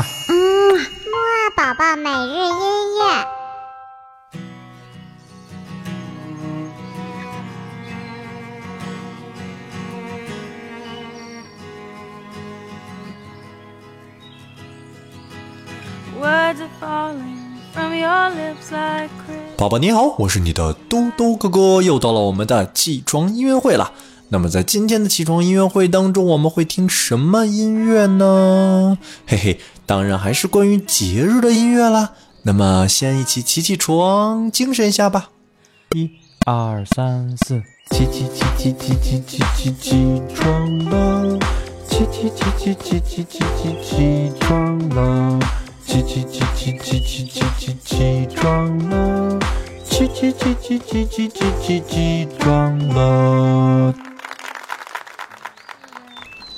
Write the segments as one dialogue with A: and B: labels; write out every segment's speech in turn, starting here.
A: 嗯
B: 木二宝宝每日音乐。
A: 宝宝你好，我是你的嘟嘟哥哥，又到了我们的起床音乐会了。那么在今天的起床音乐会当中，我们会听什么音乐呢？嘿嘿，当然还是关于节日的音乐啦。那么先一起起起床，精神一下吧。
C: 一、二、三、四，起起起起起起起起起床了，起起起起起起起起起床了，起起起起起起起起起床了，起起起起起起起起起床了。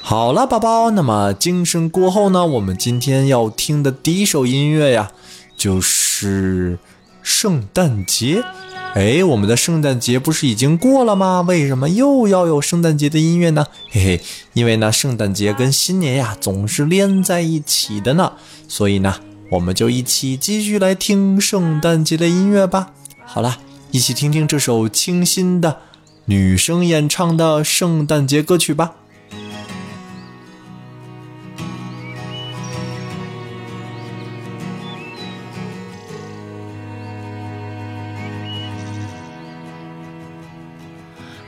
A: 好了，宝宝，那么精神过后呢，我们今天要听的第一首音乐呀，就是圣诞节。哎，我们的圣诞节不是已经过了吗？为什么又要有圣诞节的音乐呢？嘿嘿，因为呢，圣诞节跟新年呀总是连在一起的呢，所以呢，我们就一起继续来听圣诞节的音乐吧。好了，一起听听这首清新的女生演唱的圣诞节歌曲吧。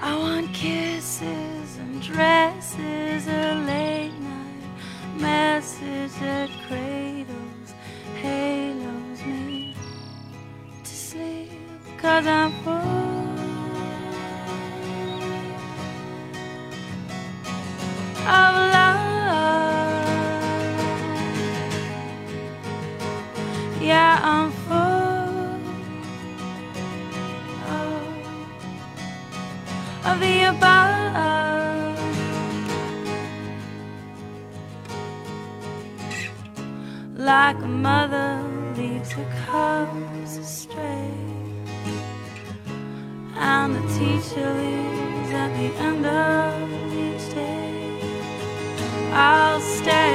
D: I want kisses and dresses, a late night message that cradles, halos me to sleep. Cause I'm full of the above. Like a mother leaves her cubs astray, and the teacher leaves at the end of each day. I'll stay.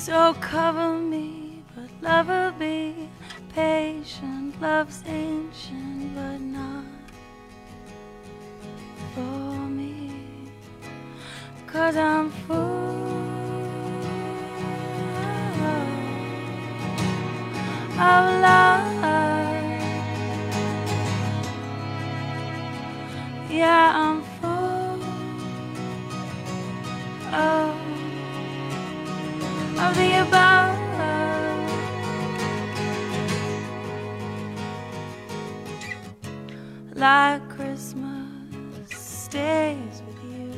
D: So cover me, but love will be patient. Love's ancient, but not for me. Cause I'm full of love. Like Christmas stays with you.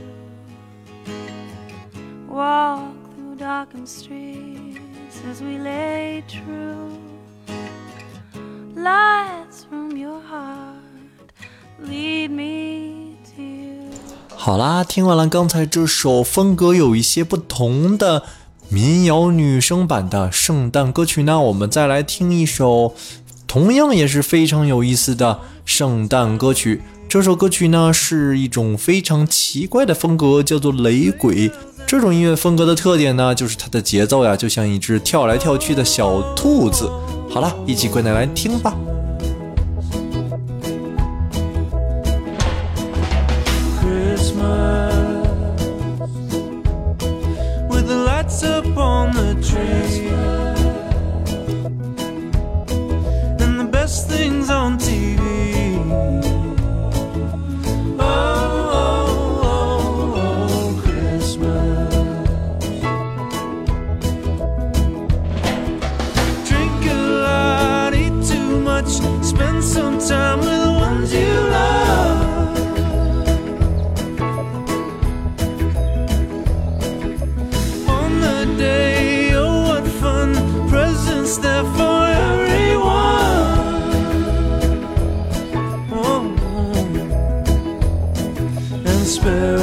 D: Walk through darkened streets as we lay true. Lights from your heart lead me to you.
A: 好啦，听完了刚才这首风格有一些不同的民谣女生版的圣诞歌曲呢，我们再来听一首同样也是非常有意思的圣诞歌曲。这首歌曲呢是一种非常奇怪的风格，叫做雷鬼。这种音乐风格的特点呢，就是它的节奏呀，就像一只跳来跳去的小兔子。好了，一起跪下来听吧。
C: Christmas
A: despair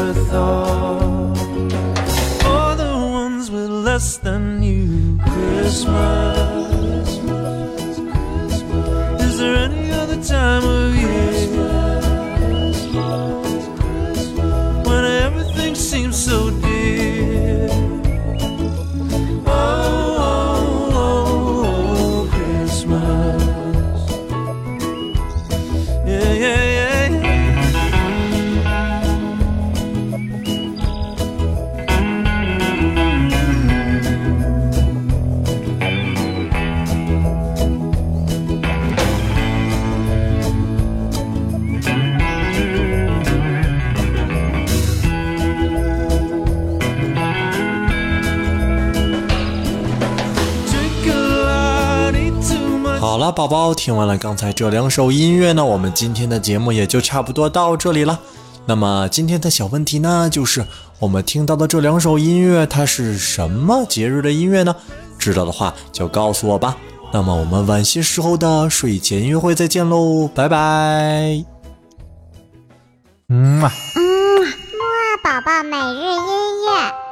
A: 了，宝宝，听完了刚才这两首音乐呢，我们今天的节目也就差不多到这里了。那么今天的小问题呢，就是我们听到的这两首音乐，它是什么节日的音乐呢？知道的话就告诉我吧。那么我们晚些时候的睡前约会再见喽，拜拜。
C: 嗯嘛。
B: 嗯，木二宝宝每日音乐。